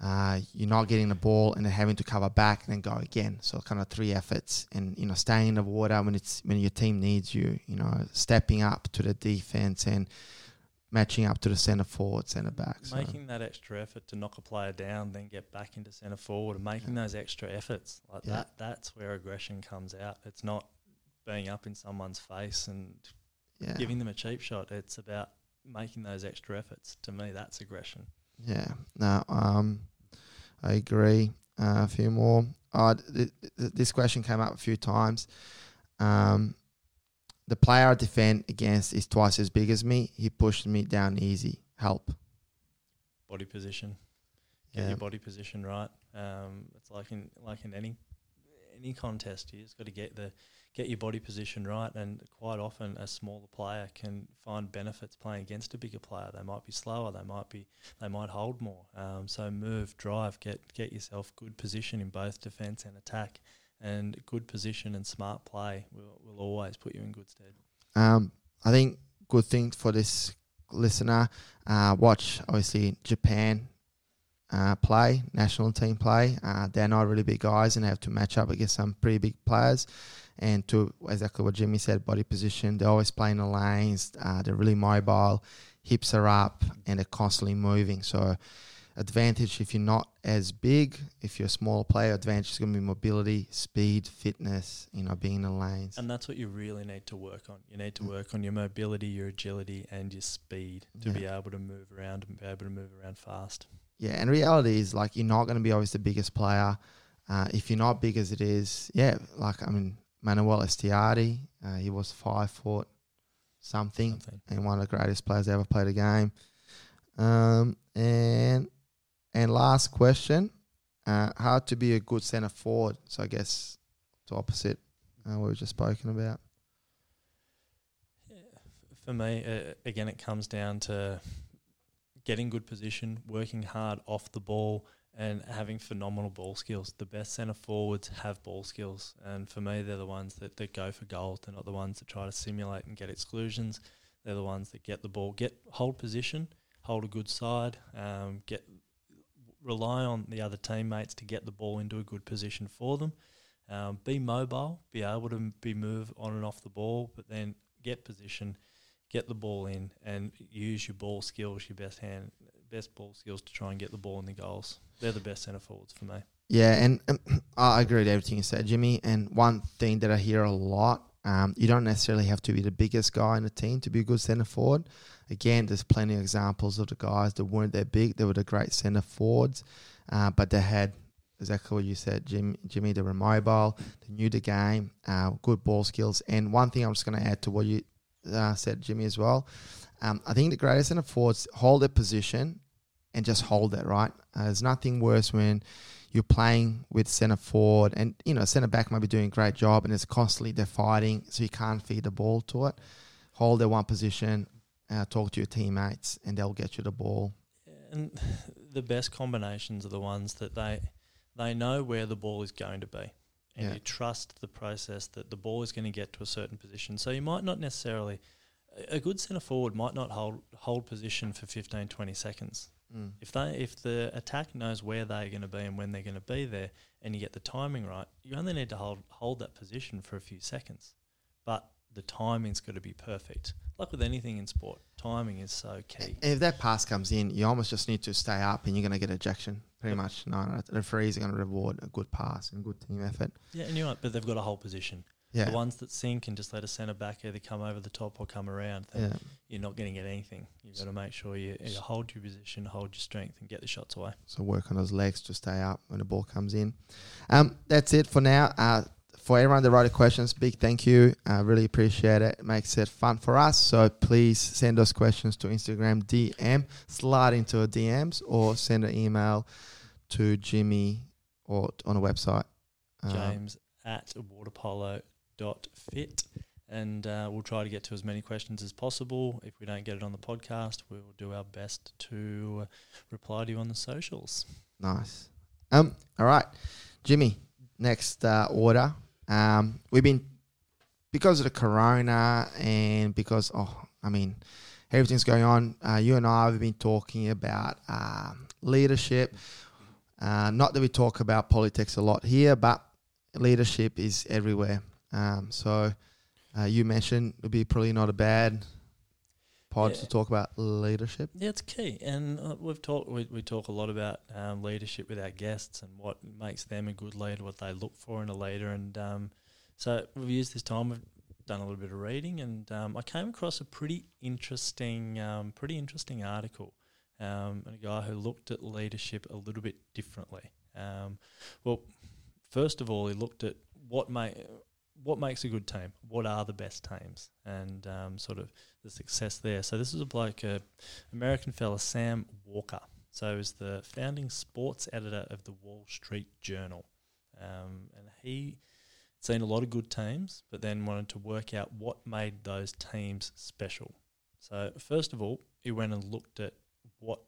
Uh, you're not getting the ball and then having to cover back and then go again. So kind of three efforts, and you know staying in the water when it's when your team needs you. You know stepping up to the defense and matching up to the center forward, center back. So. Making that extra effort to knock a player down, then get back into centre forward, and making those extra efforts like Yeah. that. That's where aggression comes out. It's not being up in someone's face and yeah. giving them a cheap shot. It's about making those extra efforts. To me, that's aggression. Yeah, no, um, I agree. Uh, a few more. Uh, th- th- this question came up a few times. Um, the player I defend against is twice as big as me. He pushed me down easy. Help. Body position. Get Yeah. your body position right. Um, it's like in like in any any contest, you just got to get the get your body position right. And quite often, a smaller player can find benefits playing against a bigger player. They might be slower. They might be they might hold more. Um, so move, drive, get get yourself good position in both defence and attack. And good position and smart play will, will always put you in good stead. Um, I think good thing for this listener. Uh, watch obviously Japan uh, play, national team play. Uh, they're not really big guys and they have to match up against some pretty big players. And to exactly what Jimmy said, body position. They're always playing the lanes. Uh, they're really mobile. Hips are up and they're constantly moving. So advantage if you're not as big. If you're a smaller player, advantage is going to be mobility, speed, fitness. You know, being in the lanes. And that's what you really need to work on. You need to Mm. work on your mobility, your agility, and your speed to Yeah. be able to move around and be able to move around fast. Yeah, and reality is like you're not going to be always the biggest player. Uh, if you're not big as it is, yeah, like I mean, Manuel Estiarte, uh, he was five foot something, Something. and one of the greatest players ever played a game. Um, and and last question, uh, how to be a good centre forward? So I guess the opposite uh, what we've just spoken about. For me, uh, again, it comes down to getting good position, working hard off the ball, and having phenomenal ball skills. The best centre forwards have ball skills, and for me, they're the ones that, that go for goals. They're not the ones that try to simulate and get exclusions. They're the ones that get the ball, get hold position, hold a good side, um, get rely on the other teammates to get the ball into a good position for them. Um, be mobile, be able to be move on and off the ball, but then get position, get the ball in, and use your ball skills, your best hand, best ball skills to try and get the ball in the goals. They're the best centre forwards for me. Yeah, and um, I agree with everything you said, Jimmy. And one thing that I hear a lot, um, you don't necessarily have to be the biggest guy in the team to be a good centre forward. Again, there's plenty of examples of the guys that weren't that big. They were the great centre forwards, uh, but they had exactly what you said, Jim, Jimmy. They were mobile, they knew the game, uh, good ball skills. And one thing I'm just going to add to what you uh, said, Jimmy, as well. Um, I think the greatest centre forwards hold their position and just hold it, right? Uh, there's nothing worse when you're playing with centre forward and you know centre back might be doing a great job and it's constantly they're fighting so you can't feed the ball to it hold their one position uh, talk to your teammates and they'll get you the ball And the best combinations are the ones that they they know where the ball is going to be. And Yeah. you trust the process that the ball is going to get to a certain position. So you might not necessarily a- good centre forward might not hold hold position for 15 20 seconds. mm. If they if the attack knows where they're going to be and when they're going to be there, and you get the timing right, you only need to hold hold that position for a few seconds, but the timing's got to be perfect. Like with anything in sport, timing is so key. And if that pass comes in you almost just need to stay up and you're going to get ejection pretty Yep. much no no, the referees are going to reward a good pass and good team effort Yeah, and you're right, but they've got a whole position. yeah The ones that sink and just let a centre back either come over the top or come around, then yeah you're not going to get anything. You've got to make sure you, you hold your position, hold your strength, and get the shots away. So work on those legs to stay up when the ball comes in. Um, that's it for now. Uh, for everyone that wrote the questions, big thank you. I really appreciate it. It makes it fun for us. So please send those questions to Instagram DM, slide into our DMs, or send an email to Jimmy or on a website. Um, James at waterpolo.fit. And uh, we'll try to get to as many questions as possible. If we don't get it on the podcast, we will do our best to reply to you on the socials. Nice. Um. All right, Jimmy. Next uh, order. Um. We've been because of the corona and because oh, I mean, everything's going on. Uh, you and I have been talking about uh, leadership. Uh, not that we talk about politics a lot here, but leadership is everywhere. Um. So. Uh, you mentioned it would be probably not a bad pod Yeah. to talk about leadership. Yeah, it's key, and uh, we've talked. We, we talk a lot about um, leadership with our guests and what makes them a good leader, what they look for in a leader, and um, so we've used this time. We've done a little bit of reading, and um, I came across a pretty interesting, um, pretty interesting article, um, and a guy who looked at leadership a little bit differently. Um, well, first of all, he looked at what may what makes a good team, what are the best teams, and um, sort of the success there. So this was a bloke, a American fella, Sam Walker. So he was the founding sports editor of the Wall Street Journal, um, and he seen a lot of good teams, but then wanted to work out what made those teams special. So first of all, he went and looked at what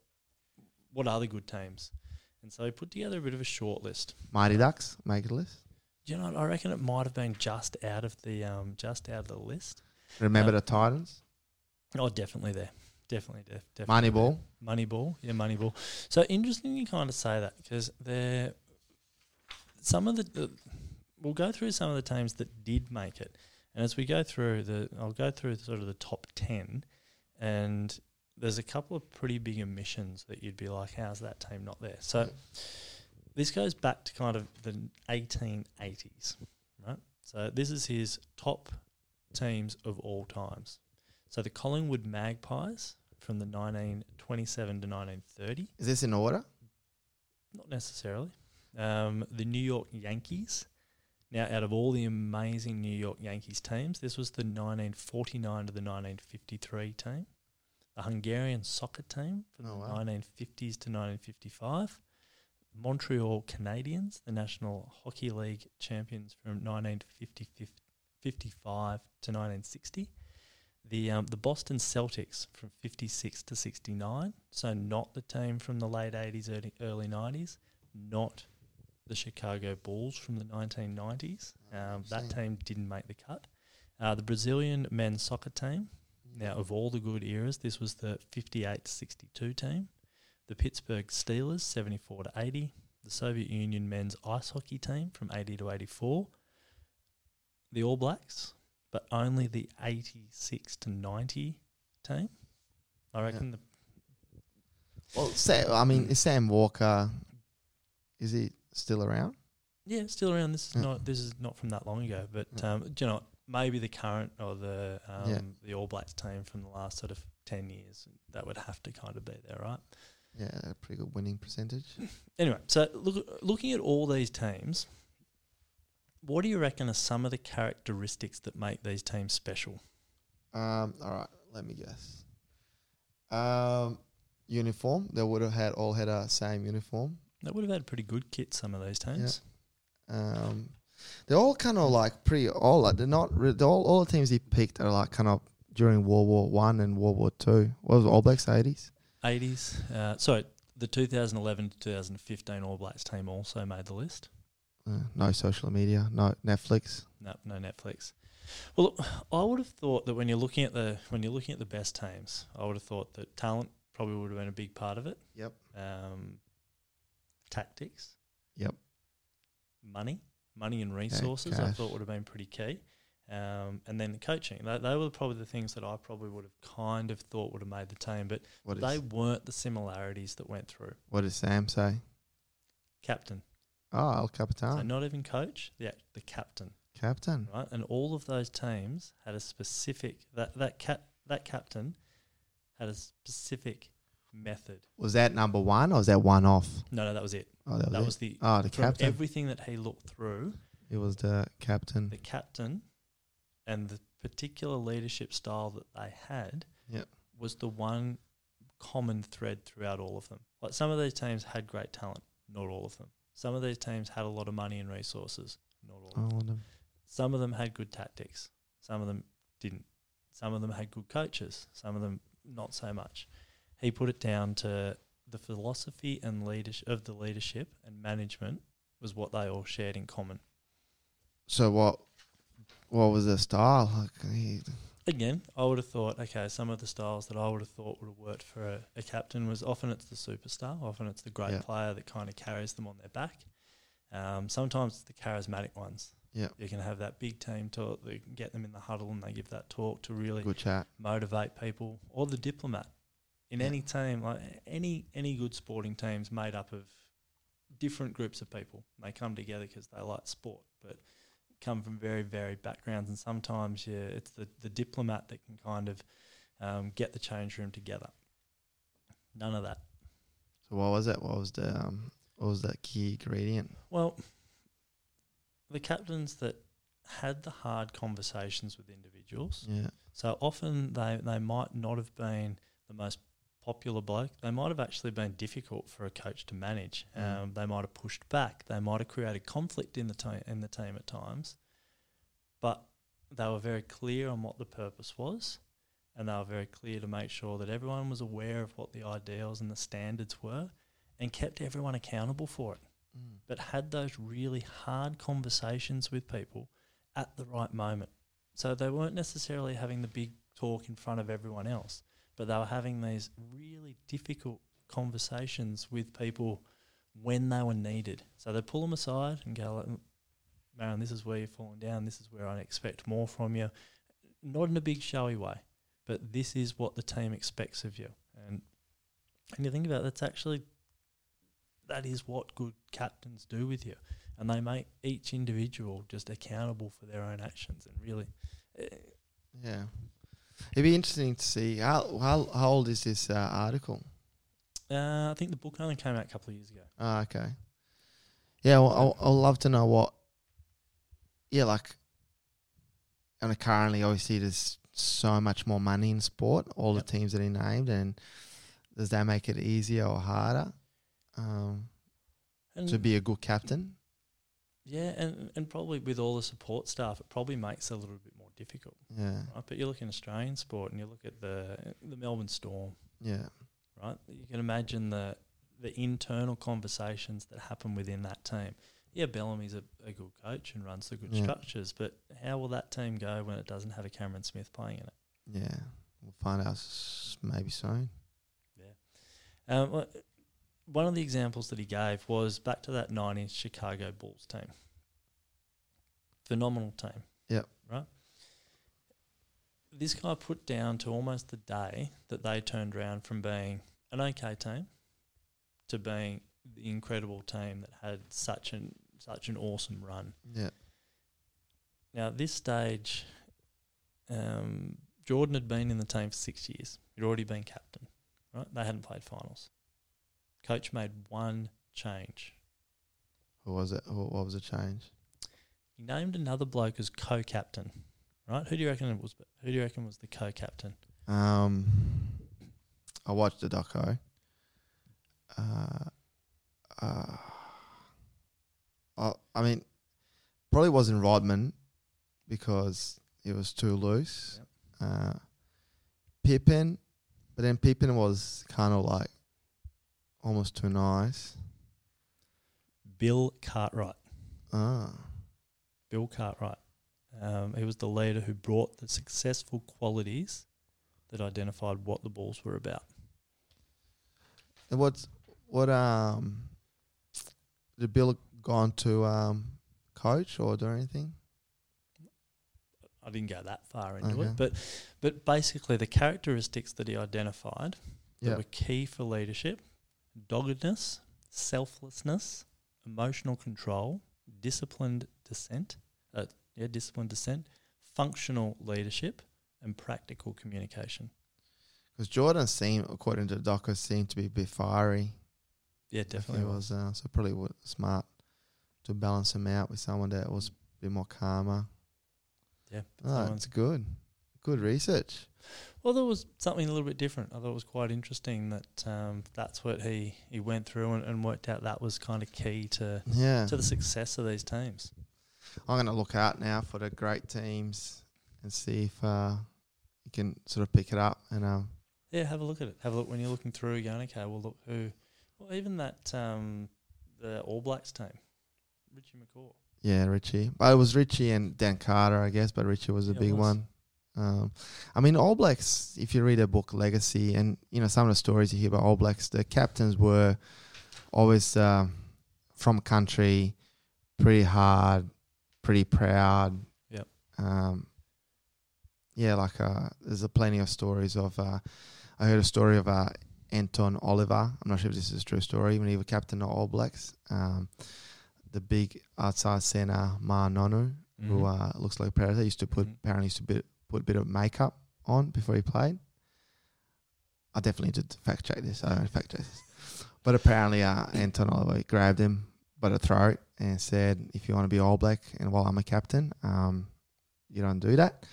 what are the good teams, and so he put together a bit of a short list. Mighty Ducks make the list. Do you know? I reckon it might have been just out of the um, just out of the list. Remember Uh, the Titans. Oh, definitely there. Definitely, def- definitely. Moneyball. there. Moneyball. Yeah, Moneyball. So interesting you kind of say that because they're some of the, the. We'll go through some of the teams that did make it, and as we go through the, I'll go through sort of the top ten, and there's a couple of pretty big omissions that you'd be like, how's that team not there? So this goes back to kind of the 1880s, right? So this is his top teams of all times. So the Collingwood Magpies from the 1927 to 1930. Is this in order? Not necessarily. Um, the New York Yankees. Now, out of all the amazing New York Yankees teams, this was the 1949 to the 1953 team. The Hungarian soccer team from Oh, the wow. 1950s to 1955. Montreal Canadiens, the National Hockey League champions from 1955 to 1960. The um, the Boston Celtics from 56 to 69, so not the team from the late 80s, early, early 90s, not the Chicago Bulls from the 1990s. Um, that team didn't make the cut. Uh, the Brazilian men's soccer team, now of all the good eras, this was the 58 to 62 team. The Pittsburgh Steelers, 74 to 80. The Soviet Union men's ice hockey team from 80 to 84. The All Blacks, but only the 86 to 90 team. I reckon the Well, Sa- I mean, is Sam Walker? Is he still around? Yeah, still around. This is Yeah. not this is not from that long ago, but Yeah. um, do you know maybe the current or the um, Yeah. the All Blacks team from the last sort of ten years that would have to kind of be there, right? Yeah, a pretty good winning percentage. Anyway, so look, looking at all these teams, what do you reckon are some of the characteristics that make these teams special? Um, all right, let me guess. Um, uniform. They would have had all had a same uniform. They would have had a pretty good kit. Some of those teams. Yeah. Um, they're all kind of like pretty all. Like, they're not. Re- they're all all the teams he picked are like kind of during World War One and World War Two. What was it, All Blacks eighties? 80s. Uh, sorry, the 2011 to 2015 All Blacks team also made the list. Uh, no social media, no Netflix. No, no Netflix. Well, look, I would have thought that when you're looking at the when you're looking at the best teams, I would have thought that talent probably would have been a big part of it. Yep. Um, tactics, Yep. money, money and resources, I thought would have been pretty key. Um, and then the coaching. They, they were probably the things that I probably would have kind of thought would have made the team, but What they weren't the similarities that went through. what does Sam say? Captain, Oh, El so Capitan, not even coach, yeah, the captain. captain. right? And all of those teams had a specific that that cap that captain had a specific method. Was that number one or was that one off? No, no, that was it. Oh, that was, That was the oh, the captain. everything that he looked through. it was the captain. The captain and the particular leadership style that they had Yep. was the one common thread throughout all of them. Like some of these teams had great talent, not all of them. Some of these teams had a lot of money and resources, not all of them. Of them. Some of them had good tactics. Some of them didn't. Some of them had good coaches. Some of them not so much. He put it down to the philosophy and leadership of the leadership and management was what they all shared in common. So what? What was their style? Like, Again, I would have thought, okay, some of the styles that I would have thought would have worked for a, a captain was often it's the superstar, often it's the great Yeah. player that kind of carries them on their back. Um, sometimes it's the charismatic ones. Yeah. You can have that big team talk, they can get them in the huddle and they give that talk to really good chat. motivate people, or the diplomat. In Yeah. any team, like any any good sporting team's made up of different groups of people. They come together because they like sport, but come from very varied backgrounds. And sometimes, yeah, it's the the diplomat that can kind of um, get the change room together. None of that. So what was that? What was the um, what was that key ingredient? Well, the captains that had the hard conversations with individuals. Yeah. So often they, they might not have been the most popular bloke. They might have actually been difficult for a coach to manage. Mm. Um, they might have pushed back. They might have created conflict in the te- in the team at times. But they were very clear on what the purpose was, and they were very clear to make sure that everyone was aware of what the ideals and the standards were, and kept everyone accountable for it but had those really hard conversations with people at the right moment. So they weren't necessarily having the big talk in front of everyone else, but they were having these really difficult conversations with people when they were needed. So they pull them aside and go, Marin, this is where you're falling down. This is where I expect more from you. Not in a big showy way, but this is what the team expects of you. And and you think about it, that's actually that is what good captains do with you, and they make each individual just accountable for their own actions. And really, eh, Yeah. It'd be interesting to see how how, how old is this uh, article? uh, I think the book only came out a couple of years ago. Oh, okay. Yeah, well, I'll, I'll love to know what. Yeah, like. And currently, obviously, there's so much more money in sport. All Yep. the teams that he named, and does that make it easier or harder um, to be a good captain? yeah, and and probably with all the support staff, it probably makes it a little bit more difficult. Yeah, Right? But you look in Australian sport, and you look at the the Melbourne Storm. yeah, right? You can imagine the the internal conversations that happen within that team. Yeah, Bellamy's a, a good coach and runs the good Yeah. structures, but how will that team go when it doesn't have a Cameron Smith playing in it? yeah. We'll find out maybe soon. Yeah. Um, one of the examples that he gave was back to that 90s Chicago Bulls team. Phenomenal team. Yep. Right? This guy put down to almost the day that they turned around from being an okay team to being the incredible team that had such an such an awesome run. Yeah, Now at this stage, um, Jordan had been in the team for six years. He'd already been captain, right? They hadn't played finals. Coach made one change. what was it? What, what was the change? He named another bloke as co-captain, right? Who do you reckon it was? Who do you reckon was the co-captain? Um, I watched the doco. Uh, uh, I, I mean, probably wasn't Rodman because it was too loose. Uh, Pippen, but then Pippen was kind of like almost too nice. Bill Cartwright. Ah, Bill Cartwright. Um, he was the leader who brought the successful qualities that identified what the Bulls were about. and what's what um did Bill gone to um coach or do anything? I didn't go that far into Okay. it, but but basically the characteristics that he identified that were key for leadership: doggedness, selflessness, emotional control, disciplined dissent, uh, yeah, disciplined dissent, functional leadership, and practical communication. Because Jordan seemed, according to the docker, seemed to be a bit fiery. Yeah, definitely was. uh, so probably was smart to balance him out with someone that was a bit more calmer. Yeah, Oh, that's good. Good research. Well, there was something a little bit different. I thought it was quite interesting that um, that's what he, he went through and, and worked out that was kind of key to Yeah. to the success of these teams. I'm going to look out now for the great teams and see if uh, you can sort of pick it up. And um, Yeah, have a look at it. Have a look when you're looking through. Going, okay, well, look who, well, even that um, the All Blacks team, Richie McCaw. yeah, Richie. But it was Richie and Dan Carter, I guess. But Richie was a Yeah, big was. one. Um, I mean, All Blacks. If you read a book, Legacy, and you know some of the stories you hear about All Blacks, the captains were always uh, from country, pretty hard, pretty proud. Yep. Um, yeah, like uh, there's a plenty of stories of. Uh, I heard a story of uh, Anton Oliver. I'm not sure if this is a true story. When he was captain of All Blacks, um, the big outside centre Ma'a Nonu, who Mhm. uh, looks like a predator, used to put Mhm. apparently used to bit, put a bit of makeup on before he played. I definitely did fact check this. I don't fact check this, but apparently uh, Anton Oliver grabbed him by the throat and said, "If you want to be All Black, and while I'm a captain, um, you don't do that."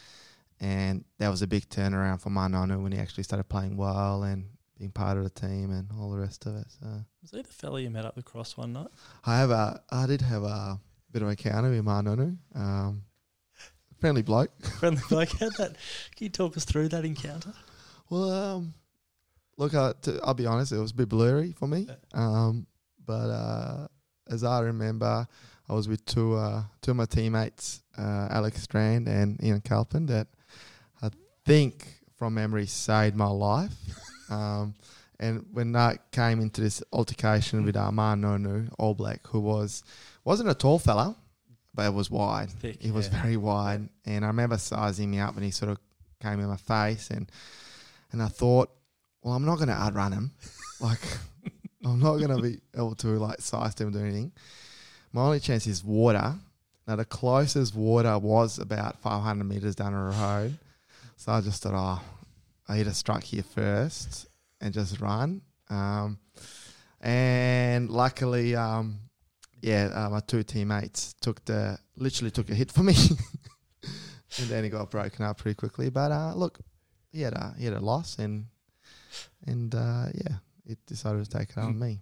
And that was a big turnaround for Ma'a Nonu when he actually started playing well and being part of the team and all the rest of it. So Was he the fella you met up the cross one night? I have a, I did have a bit of a encounter with Ma'a Nonu. Um, friendly bloke. Friendly bloke. How that? Can you talk us through that encounter? Well, um, look, uh, to, I'll be honest, it was a bit blurry for me. Um, but uh, as I remember, I was with two uh, two of my teammates, uh, Alex Strand and Ian Calpin, that I think from memory saved my life. um, and when that came into this altercation with Ma'a Nonu, All Black, who was wasn't a tall fella, but it was wide. Thick, He was yeah. very wide, and I remember sizing me up, and he sort of came in my face, and and I thought, well, I'm not going to outrun him. like, I'm not going to be able to like size them or do anything. My only chance is water. Now, the closest water was about 500 meters down the road. So I just thought, oh, I hit a strike here first and just run. Um, and luckily, um, yeah, uh, my two teammates took the literally took a hit for me, and then he got broken up pretty quickly. But uh, look, he had a he had a loss, and and uh, yeah, it decided to take it on me.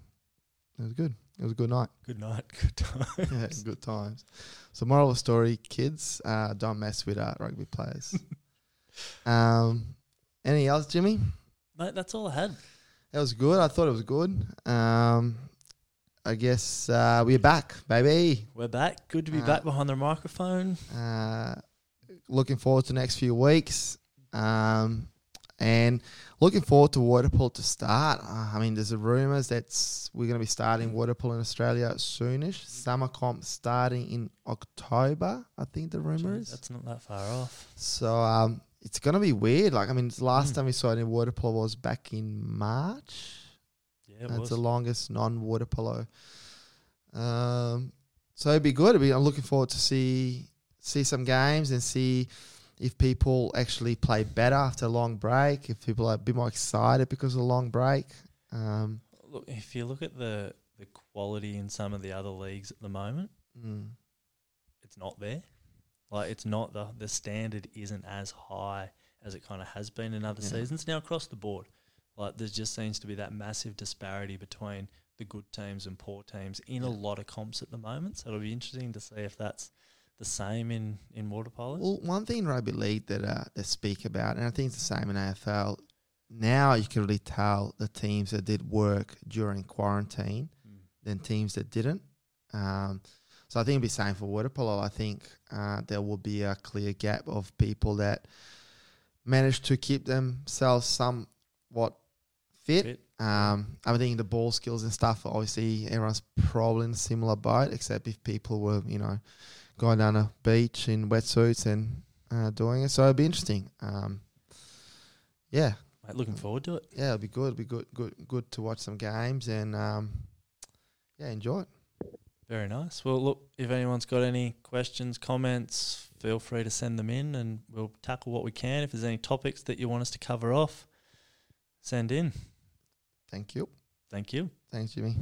It was good. It was a good night. Good night. Good times. Yeah, good times. So moral of the story, kids, uh, don't mess with uh, rugby players. um, anything else, Jimmy? Mate, that's all I had. That was good. I thought it was good. Um, I guess uh, we're back, baby. We're back. Good to be Uh, back behind the microphone. Uh, looking forward to the next few weeks. Um, and looking forward to water polo to start. Uh, I mean, there's a rumours that we're going to be starting water polo in Australia soonish. Summer comp starting in October, I think the rumour is. That's not that far off. So um, it's going to be weird. Like, I mean, the last Mm. time we saw it in water polo was back in March. Yeah, it That's was. the longest non-water polo. Um, so it'd be good. It'd be, I'm looking forward to see see some games and see if people actually play better after a long break. If people are a bit more excited because of the long break. Um, Look, if you look at the the quality in some of the other leagues at the moment, mm, it's not there. Like it's not the the standard isn't as high as it kind of has been in other Yeah. seasons. Now across the board, like there just seems to be that massive disparity between the good teams and poor teams in a lot of comps at the moment. So it'll be interesting to see if that's the same in in water polo. well, one thing in rugby league that uh, they speak about, and I think it's the same in AFL. Now you can really tell the teams that did work during quarantine Mm. than teams that didn't. Um, so I think it'd be same for water polo. I think uh, there will be a clear gap of people that managed to keep themselves somewhat fit. Fit. Um, I think the ball skills and stuff. Obviously, everyone's probably in a similar boat, except if people were, you know, going down a beach in wetsuits and uh, doing it. So it'd be interesting. Um, yeah, Mate, looking forward to it. yeah, it'll be good. It'll be good, good, good to watch some games and um, yeah, enjoy it. Very nice. Well, look, if anyone's got any questions, comments, feel free to send them in and we'll tackle what we can. If there's any topics that you want us to cover off, send in. Thank you. Thank you. Thanks, Jimmy.